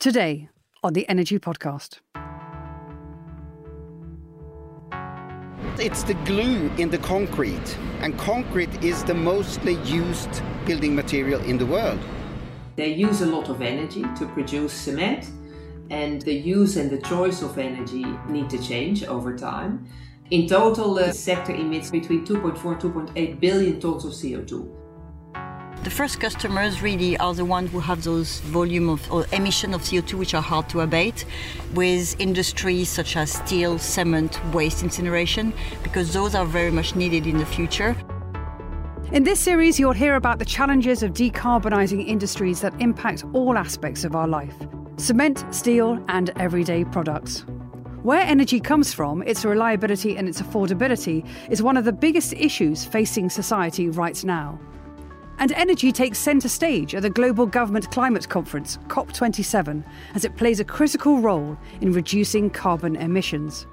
Today on the Energy Podcast. It's the glue in the concrete, and concrete is the mostly used building material in the world. They use a lot of energy to produce cement, and the use and the choice of energy need to change over time. In total, the sector emits between 2.4 and 2.8 billion tons of CO2. The first customers really are the ones who have those volume of or emission of CO2 which are hard to abate with industries such as steel, cement, waste incineration because those are very much needed in the future. In this series, you'll hear about the challenges of decarbonising industries that impact all aspects of our life cement, steel, and everyday products. Where energy comes from, its reliability and its affordability is one of the biggest issues facing society right now. And energy takes centre stage at the Global Government Climate Conference, COP27, as it plays a critical role in reducing carbon emissions.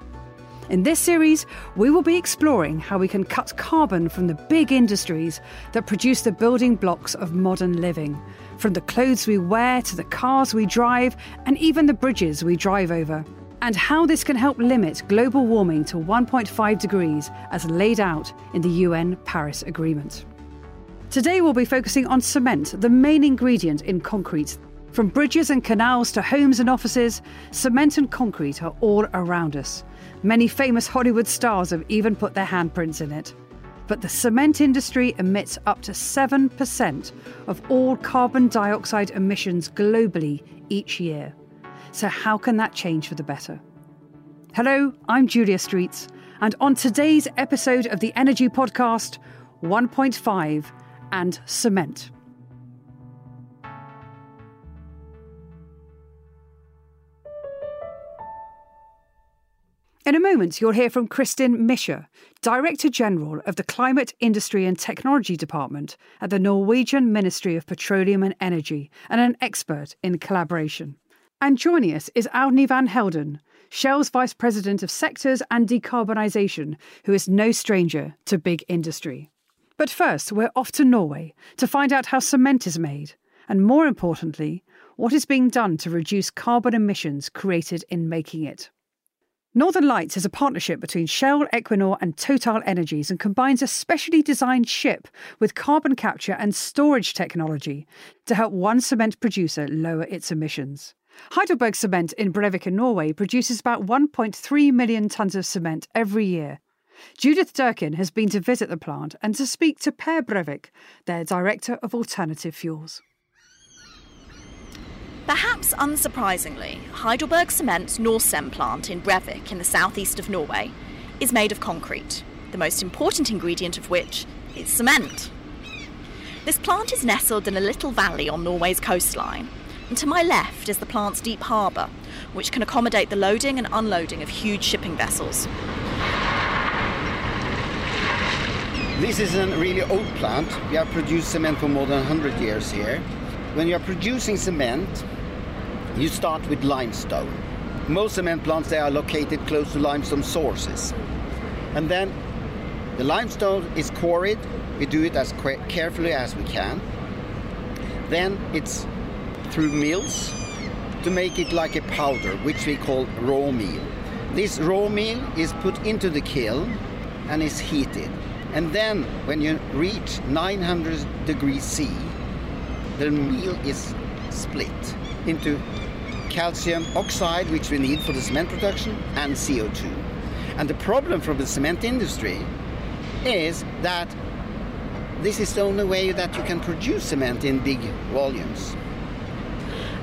In this series, we will be exploring how we can cut carbon from the big industries that produce the building blocks of modern living, from the clothes we wear to the cars we drive and even the bridges we drive over, and how this can help limit global warming to 1.5 degrees as laid out in the UN Paris Agreement. Today we'll be focusing on cement, the main ingredient in concrete. From bridges and canals to homes and offices, cement and concrete are all around us. Many famous Hollywood stars have even put their handprints in it. But the cement industry emits up to 7% of all carbon dioxide emissions globally each year. So, how can that change for the better? Hello, I'm Julia Streets, and on today's episode of the Energy Podcast, 1.5 and cement. In a moment, you'll hear from Kristin Myskja, Director General of the Climate, Industry and Technology Department at the Norwegian Ministry of Petroleum and Energy, and an expert in collaboration. And joining us is Audny van Helden, Shell's Vice President of Sectors and Decarbonisation, who is no stranger to big industry. But first, we're off to Norway to find out how cement is made, and more importantly, what is being done to reduce carbon emissions created in making it. Northern Lights is a partnership between Shell, Equinor, and Total Energies and combines a specially designed ship with carbon capture and storage technology to help one cement producer lower its emissions. Heidelberg Cement in Brevik in Norway produces about 1.3 million tonnes of cement every year Judith Durkin has been to visit the plant and to speak to Per Brevik, their Director of Alternative Fuels. Perhaps unsurprisingly, Heidelberg Cement's Norcem plant in Brevik in the southeast of Norway is made of concrete, the most important ingredient of which is cement. This plant is nestled in a little valley on Norway's coastline, and to my left is the plant's deep harbour, which can accommodate the loading and unloading of huge shipping vessels. This is a really old plant. We have produced cement for more than 100 years here. When you are producing cement, you start with limestone. Most cement plants they are located close to limestone sources. And then the limestone is quarried. We do it as carefully as we can. Then it's through mills to make it like a powder, which we call raw meal. This raw meal is put into the kiln and is heated. And then when you reach 900 degrees C, the meal is split into calcium oxide, which we need for the cement production, and CO2. And the problem for the cement industry is that this is the only way that you can produce cement in big volumes.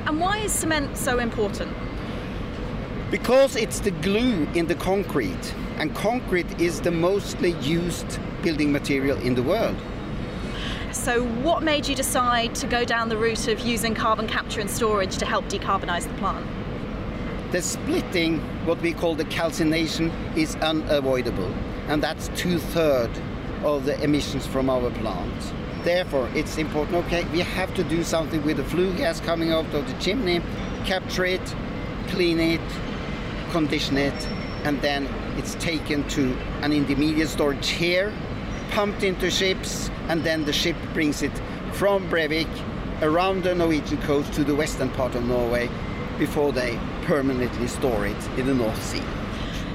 And why is cement so important? Because it's the glue in the concrete, and concrete is the mostly used building material in the world. So, what made you decide to go down the route of using carbon capture and storage to help decarbonise the plant? The splitting, what we call the calcination, is unavoidable, and that's two thirds of the emissions from our plant. Therefore, it's important okay, we have to do something with the flue gas coming out of the chimney, capture it, clean it, condition it, and then it's taken to an intermediate storage here pumped into ships, and then the ship brings it from Brevik around the Norwegian coast to the western part of Norway before they permanently store it in the North Sea.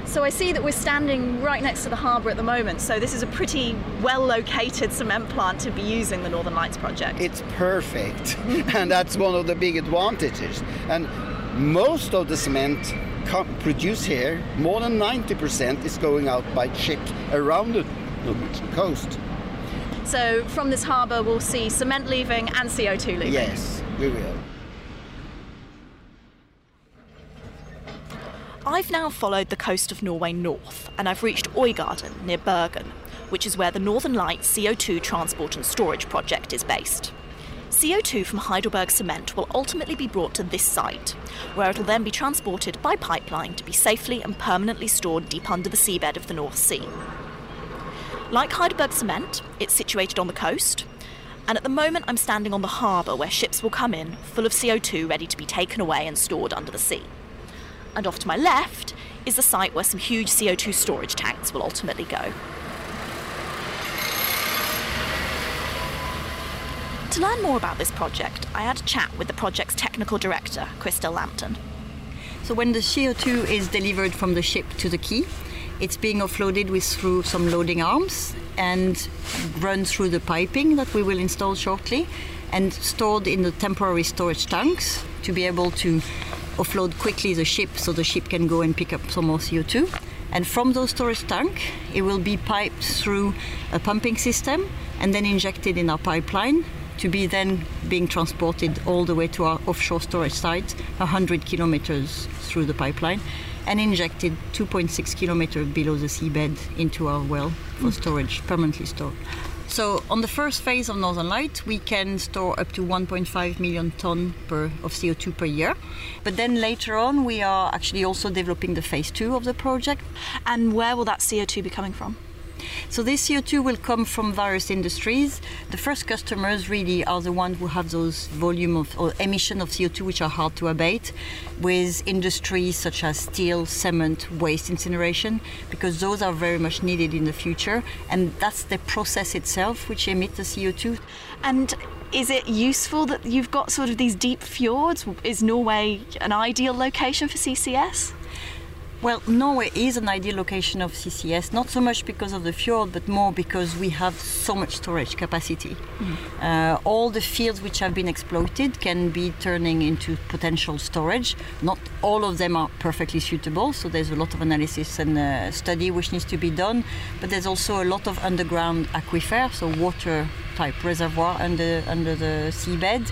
So I see that we're standing right next to the harbour at the moment, so this is a pretty well located cement plant to be using the Northern Lights project. It's perfect, and that's one of the big advantages. And most of the cement produced here, more than 90% is going out by ship around the Norwegian coast. So from this harbour, we'll see cement leaving and CO2 leaving? Yes, we will. I've now followed the coast of Norway north and I've reached Øygarden near Bergen, which is where the Northern Lights CO2 transport and storage project is based. CO2 from Heidelberg Cement will ultimately be brought to this site, where it will then be transported by pipeline to be safely and permanently stored deep under the seabed of the North Sea. Like Heidelberg Cement, it's situated on the coast, and at the moment I'm standing on the harbour where ships will come in full of CO2 ready to be taken away and stored under the sea. And off to my left is the site where some huge CO2 storage tanks will ultimately go. To learn more about this project, I had a chat with the project's technical director, Christel Lupton. So, when the CO2 is delivered from the ship to the quay, it's being offloaded with through some loading arms and run through the piping that we will install shortly and stored in the temporary storage tanks to be able to offload quickly the ship so the ship can go and pick up some more CO2. And from those storage tanks, it will be piped through a pumping system and then injected in our pipeline to be then being transported all the way to our offshore storage site, 100 kilometers through the pipeline, and injected 2.6 kilometers below the seabed into our well for hmm. storage, permanently stored. So on the first phase of Northern Light, we can store up to 1.5 million ton per, of CO2 per year. But then later on, we are actually also developing the phase two of the project. And where will that CO2 be coming from? So this CO2 will come from various industries. The first customers really are the ones who have those volume of or emission of CO2 which are hard to abate, with industries such as steel, cement, waste incineration, because those are very much needed in the future, and that's the process itself which emits the CO2. And is it useful that you've got sort of these deep fjords? Is Norway an ideal location for CCS? Well, Norway is an ideal location of CCS, not so much because of the fjord, but more because we have so much storage capacity. Mm. Uh, all the fields which have been exploited can be turning into potential storage. Not all of them are perfectly suitable, so there's a lot of analysis and uh, study which needs to be done. But there's also a lot of underground aquifer, so water type reservoir under under the seabed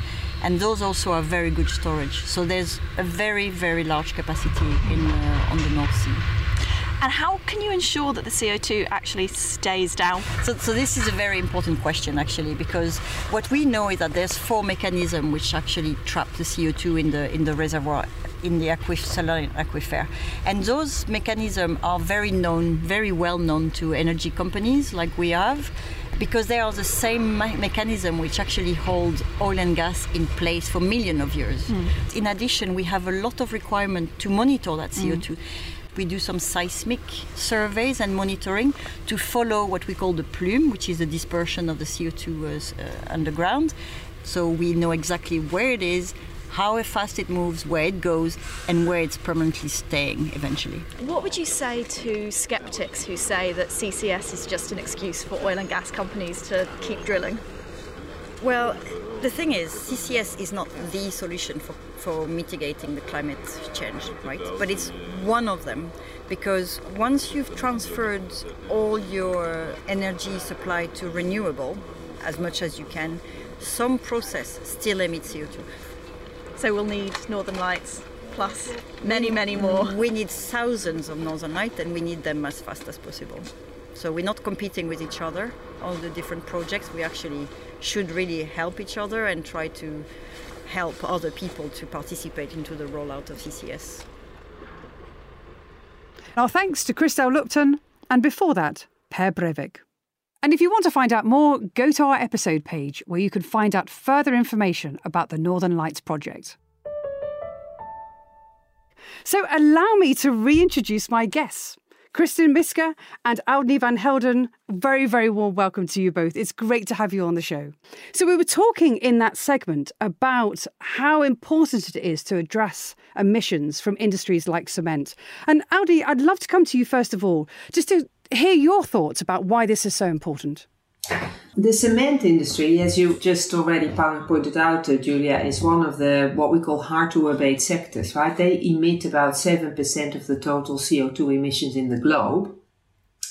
and those also are very good storage. So there's a very, very large capacity in, uh, on the North Sea. And how can you ensure that the CO2 actually stays down? So, so, this is a very important question actually, because what we know is that there's four mechanisms which actually trap the CO2 in the in the reservoir in the aquif- saline aquifer, and those mechanisms are very known, very well known to energy companies like we have because they are the same me- mechanism which actually hold oil and gas in place for millions of years. Mm. In addition, we have a lot of requirement to monitor that CO2. Mm. We do some seismic surveys and monitoring to follow what we call the plume, which is the dispersion of the CO2 uh, underground. So we know exactly where it is, how fast it moves, where it goes, and where it's permanently staying eventually. What would you say to skeptics who say that CCS is just an excuse for oil and gas companies to keep drilling? Well, the thing is, CCS is not the solution for, for mitigating the climate change, right? But it's one of them because once you've transferred all your energy supply to renewable, as much as you can, some process still emits CO2. So we'll need Northern Lights plus many, many more. We need thousands of Northern Lights and we need them as fast as possible. So we're not competing with each other, all the different projects. We actually should really help each other and try to help other people to participate into the rollout of CCS. Our thanks to Christel Lupton and before that, Per Brevik. And if you want to find out more, go to our episode page where you can find out further information about the Northern Lights project. So allow me to reintroduce my guests. Kristin Myskja and Audny van Helden, very, very warm welcome to you both. It's great to have you on the show. So, we were talking in that segment about how important it is to address emissions from industries like cement. And Audny, I'd love to come to you first of all, just to hear your thoughts about why this is so important. The cement industry, as you just already pointed out, uh, Julia, is one of the what we call hard to abate sectors, right? They emit about 7% of the total CO2 emissions in the globe.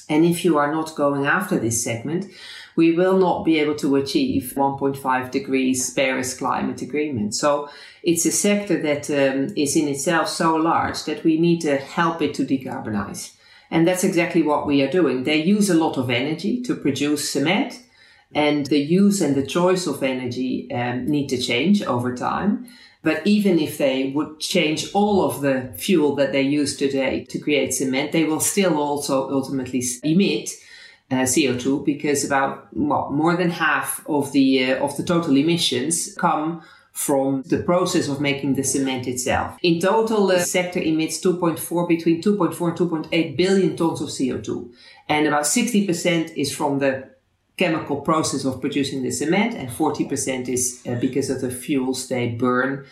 And if you are not going after this segment, we will not be able to achieve 1.5 degrees Paris climate agreement. So it's a sector that um, is in itself so large that we need to help it to decarbonize. And that's exactly what we are doing. They use a lot of energy to produce cement, and the use and the choice of energy um, need to change over time. But even if they would change all of the fuel that they use today to create cement, they will still also ultimately emit uh, CO2 because about well, more than half of the uh, of the total emissions come from the process of making the cement itself. In total, the sector emits 2.4 between 2.4 and 2.8 billion tons of CO2, and about 60% is from the chemical process of producing the cement, and 40% is uh, because of the fuels they burn,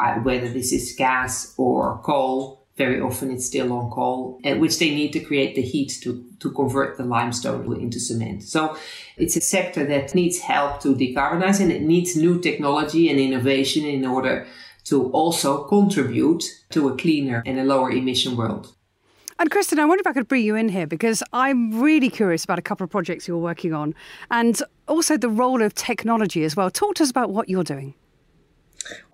uh, whether this is gas or coal very often it's still on coal, which they need to create the heat to, to convert the limestone into cement. So it's a sector that needs help to decarbonize and it needs new technology and innovation in order to also contribute to a cleaner and a lower emission world. And Kristin, I wonder if I could bring you in here because I'm really curious about a couple of projects you're working on and also the role of technology as well. Talk to us about what you're doing.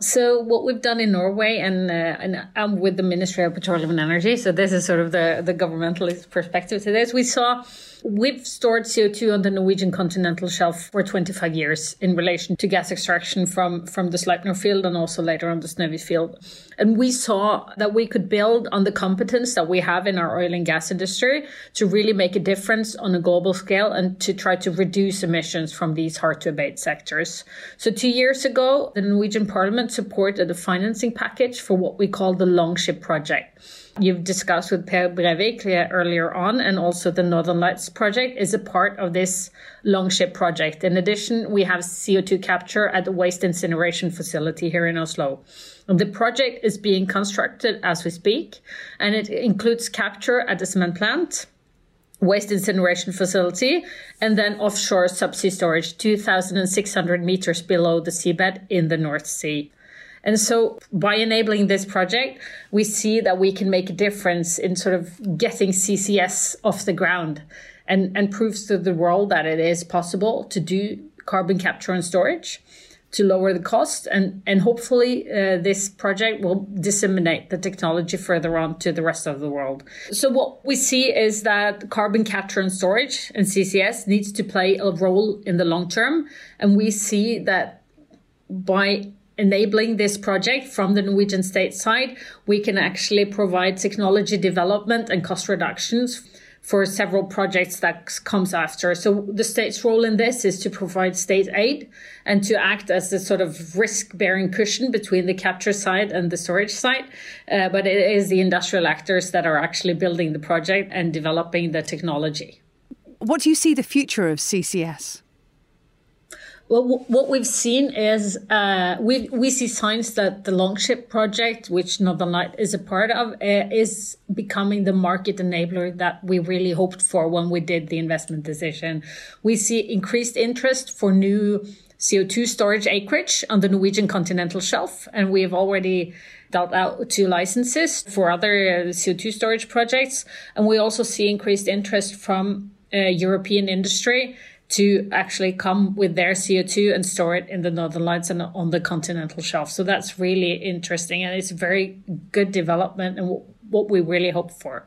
So what we've done in Norway, and, uh, and I'm with the Ministry of Petroleum and Energy, so this is sort of the the governmentalist perspective to this. We saw We've stored CO2 on the Norwegian continental shelf for 25 years in relation to gas extraction from, from the Sleipner field and also later on the Snøhvit field. And we saw that we could build on the competence that we have in our oil and gas industry to really make a difference on a global scale and to try to reduce emissions from these hard to abate sectors. So two years ago, the Norwegian parliament supported a financing package for what we call the Longship project you've discussed with Per Brevik earlier on, and also the Northern Lights project is a part of this Longship project. In addition, we have CO2 capture at the waste incineration facility here in Oslo. The project is being constructed as we speak, and it includes capture at the cement plant, waste incineration facility, and then offshore subsea storage, 2,600 meters below the seabed in the North Sea. And so by enabling this project, we see that we can make a difference in sort of getting CCS off the ground and, and proves to the world that it is possible to do carbon capture and storage to lower the cost. And and hopefully uh, this project will disseminate the technology further on to the rest of the world. So what we see is that carbon capture and storage and ccs needs to play a role in the long term. And we see that by enabling this project from the Norwegian state side, we can actually provide technology development and cost reductions for several projects that comes after. So the state's role in this is to provide state aid and to act as a sort of risk bearing cushion between the capture side and the storage side. Uh, but it is the industrial actors that are actually building the project and developing the technology. What do you see the future of CCS? Well, what we've seen is uh, we we see signs that the Longship project, which Northern Light is a part of, uh, is becoming the market enabler that we really hoped for when we did the investment decision. We see increased interest for new CO2 storage acreage on the Norwegian continental shelf, and we have already dealt out two licenses for other uh, CO2 storage projects. And we also see increased interest from uh, European industry to actually come with their CO2 and store it in the Northern Lights and on the continental shelf. So that's really interesting and it's very good development and what we really hope for.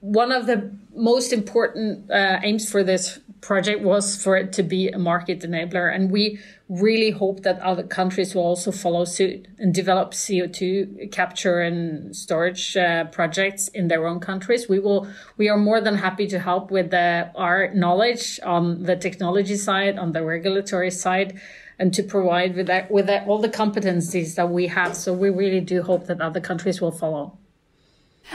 One of the most important uh, aims for this project was for it to be a market enabler. And we really hope that other countries will also follow suit and develop CO2 capture and storage uh, projects in their own countries. We will, we are more than happy to help with the, our knowledge on the technology side, on the regulatory side, and to provide with that, with that, all the competencies that we have. So we really do hope that other countries will follow.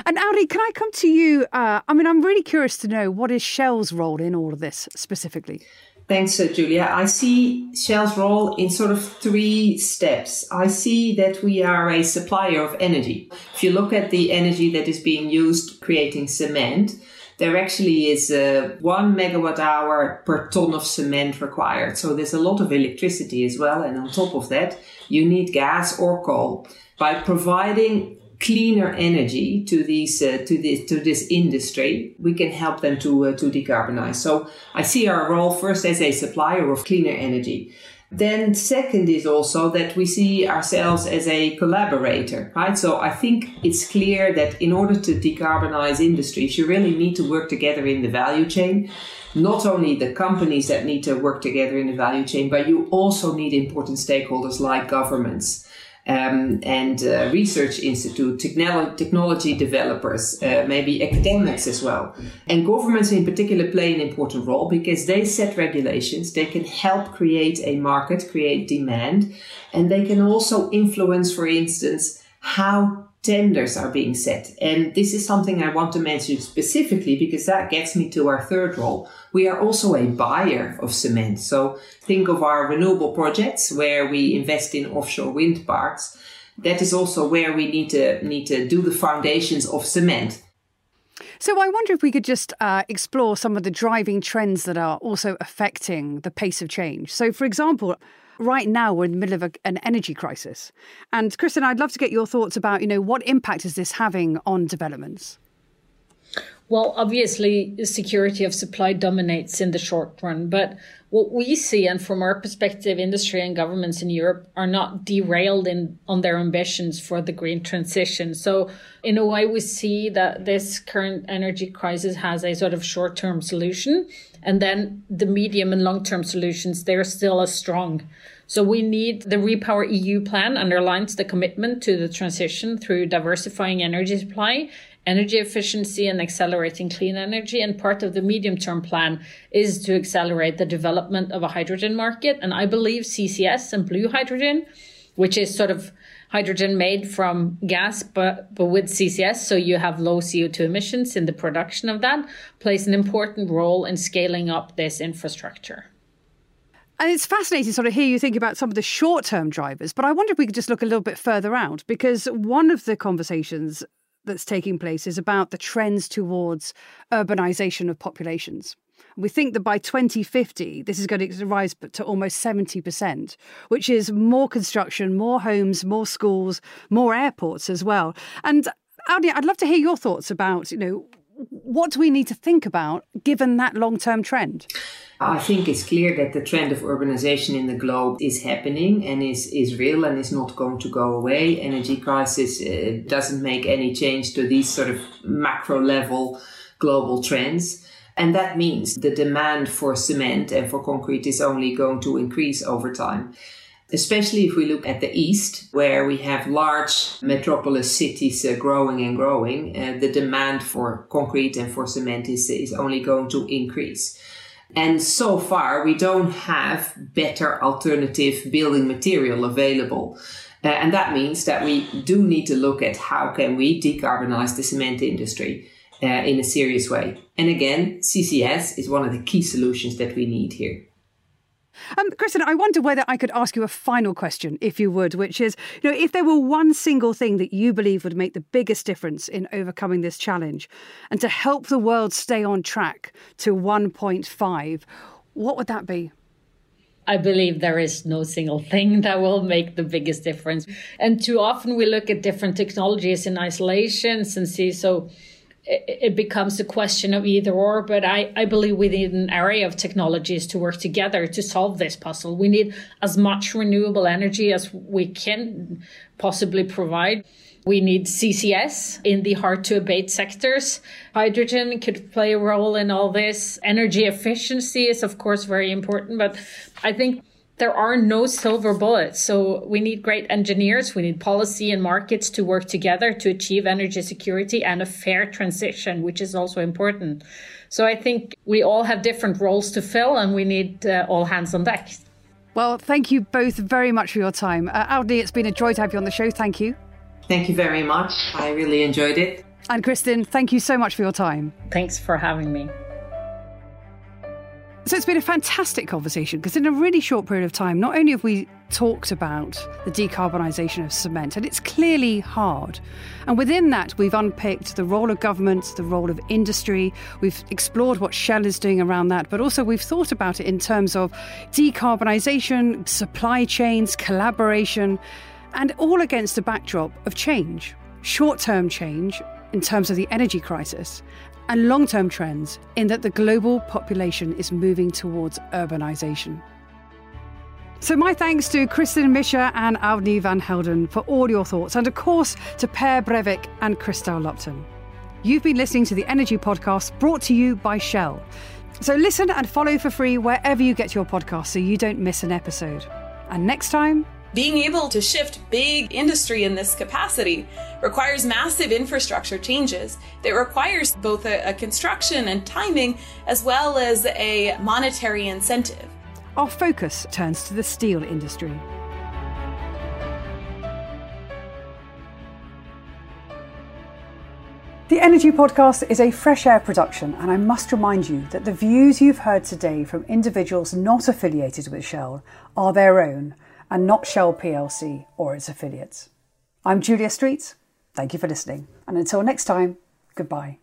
And Audny, can I come to you? Uh, I mean, I'm really curious to know what is Shell's role in all of this specifically? Thanks, uh, Julia. I see Shell's role in sort of three steps. I see that we are a supplier of energy. If you look at the energy that is being used creating cement, there actually is uh, one megawatt hour per ton of cement required. So there's a lot of electricity as well. And on top of that, you need gas or coal. By providing cleaner energy to these uh, to this to this industry, we can help them to uh, to decarbonize. So I see our role first as a supplier of cleaner energy. Then second is also that we see ourselves as a collaborator, right? So I think it's clear that in order to decarbonize industries, you really need to work together in the value chain. Not only the companies that need to work together in the value chain, but you also need important stakeholders like governments um, and uh, research institute, technology developers, uh, maybe academics as well. And governments in particular play an important role because they set regulations, they can help create a market, create demand, and they can also influence, for instance, how tenders are being set. And this is something I want to mention specifically because that gets me to our third role. We are also a buyer of cement. So think of our renewable projects where we invest in offshore wind parks. That is also where we need to need to do the foundations of cement. So I wonder if we could just uh, explore some of the driving trends that are also affecting the pace of change. So, for example, right now we're in the middle of a, an energy crisis. And Kristin, I'd love to get your thoughts about, you know, what impact is this having on developments? Well, obviously, security of supply dominates in the short run. But what we see, and from our perspective, industry and governments in Europe are not derailed in on their ambitions for the green transition. So, in a way, we see that this current energy crisis has a sort of short term solution, and then the medium and long term solutions they're still as strong. So we need the Repower EU plan underlines the commitment to the transition through diversifying energy supply energy efficiency and accelerating clean energy. And part of the medium term plan is to accelerate the development of a hydrogen market. And I believe CCS and blue hydrogen, which is sort of hydrogen made from gas, but, but with CCS, so you have low CO2 emissions in the production of that, plays an important role in scaling up this infrastructure. And it's fascinating to sort of hear you think about some of the short term drivers, but I wonder if we could just look a little bit further out because one of the conversations that's taking place is about the trends towards urbanization of populations. We think that by 2050, this is going to rise to almost 70%, which is more construction, more homes, more schools, more airports as well. And Audny, I'd love to hear your thoughts about, you know, what do we need to think about given that long term trend? I think it's clear that the trend of urbanization in the globe is happening and is, is real and is not going to go away. Energy crisis uh, doesn't make any change to these sort of macro level global trends. And that means the demand for cement and for concrete is only going to increase over time. Especially if we look at the east, where we have large metropolis cities uh, growing and growing, uh, the demand for concrete and for cement is, is only going to increase. And so far, we don't have better alternative building material available. Uh, and that means that we do need to look at how can we decarbonize the cement industry uh, in a serious way. And again, CCS is one of the key solutions that we need here. Um, Kristin, I wonder whether I could ask you a final question, if you would, which is, you know, if there were one single thing that you believe would make the biggest difference in overcoming this challenge and to help the world stay on track to 1.5, what would that be? I believe there is no single thing that will make the biggest difference. And too often we look at different technologies in isolation and see so it becomes a question of either or, but I, I believe we need an array of technologies to work together to solve this puzzle. We need as much renewable energy as we can possibly provide. We need CCS in the hard to abate sectors. Hydrogen could play a role in all this. Energy efficiency is, of course, very important, but I think there are no silver bullets. So we need great engineers. We need policy and markets to work together to achieve energy security and a fair transition, which is also important. So I think we all have different roles to fill and we need uh, all hands on deck. Well, thank you both very much for your time. Uh, Audny, it's been a joy to have you on the show. Thank you. Thank you very much. I really enjoyed it. And Kristin, thank you so much for your time. Thanks for having me. So it's been a fantastic conversation because in a really short period of time, not only have we talked about the decarbonisation of cement, and it's clearly hard. And within that, we've unpicked the role of government, the role of industry, we've explored what Shell is doing around that, but also we've thought about it in terms of decarbonisation, supply chains, collaboration, and all against the backdrop of change short term change in terms of the energy crisis, and long term trends in that the global population is moving towards urbanisation. So, my thanks to Kristin Myskja and Audny van Helden for all your thoughts, and of course to Per Brevik and Christel Lupton. You've been listening to the Energy Podcast brought to you by Shell. So, listen and follow for free wherever you get your podcast so you don't miss an episode. And next time, being able to shift big industry in this capacity requires massive infrastructure changes that requires both a, a, construction and timing as well as a monetary incentive. Our focus turns to the steel industry. The Energy Podcast is a fresh air production, and I must remind you that the views you've heard today from individuals not affiliated with Shell are their own and not Shell plc or its affiliates. I'm Julia Streets. Thank you for listening, and until next time, goodbye.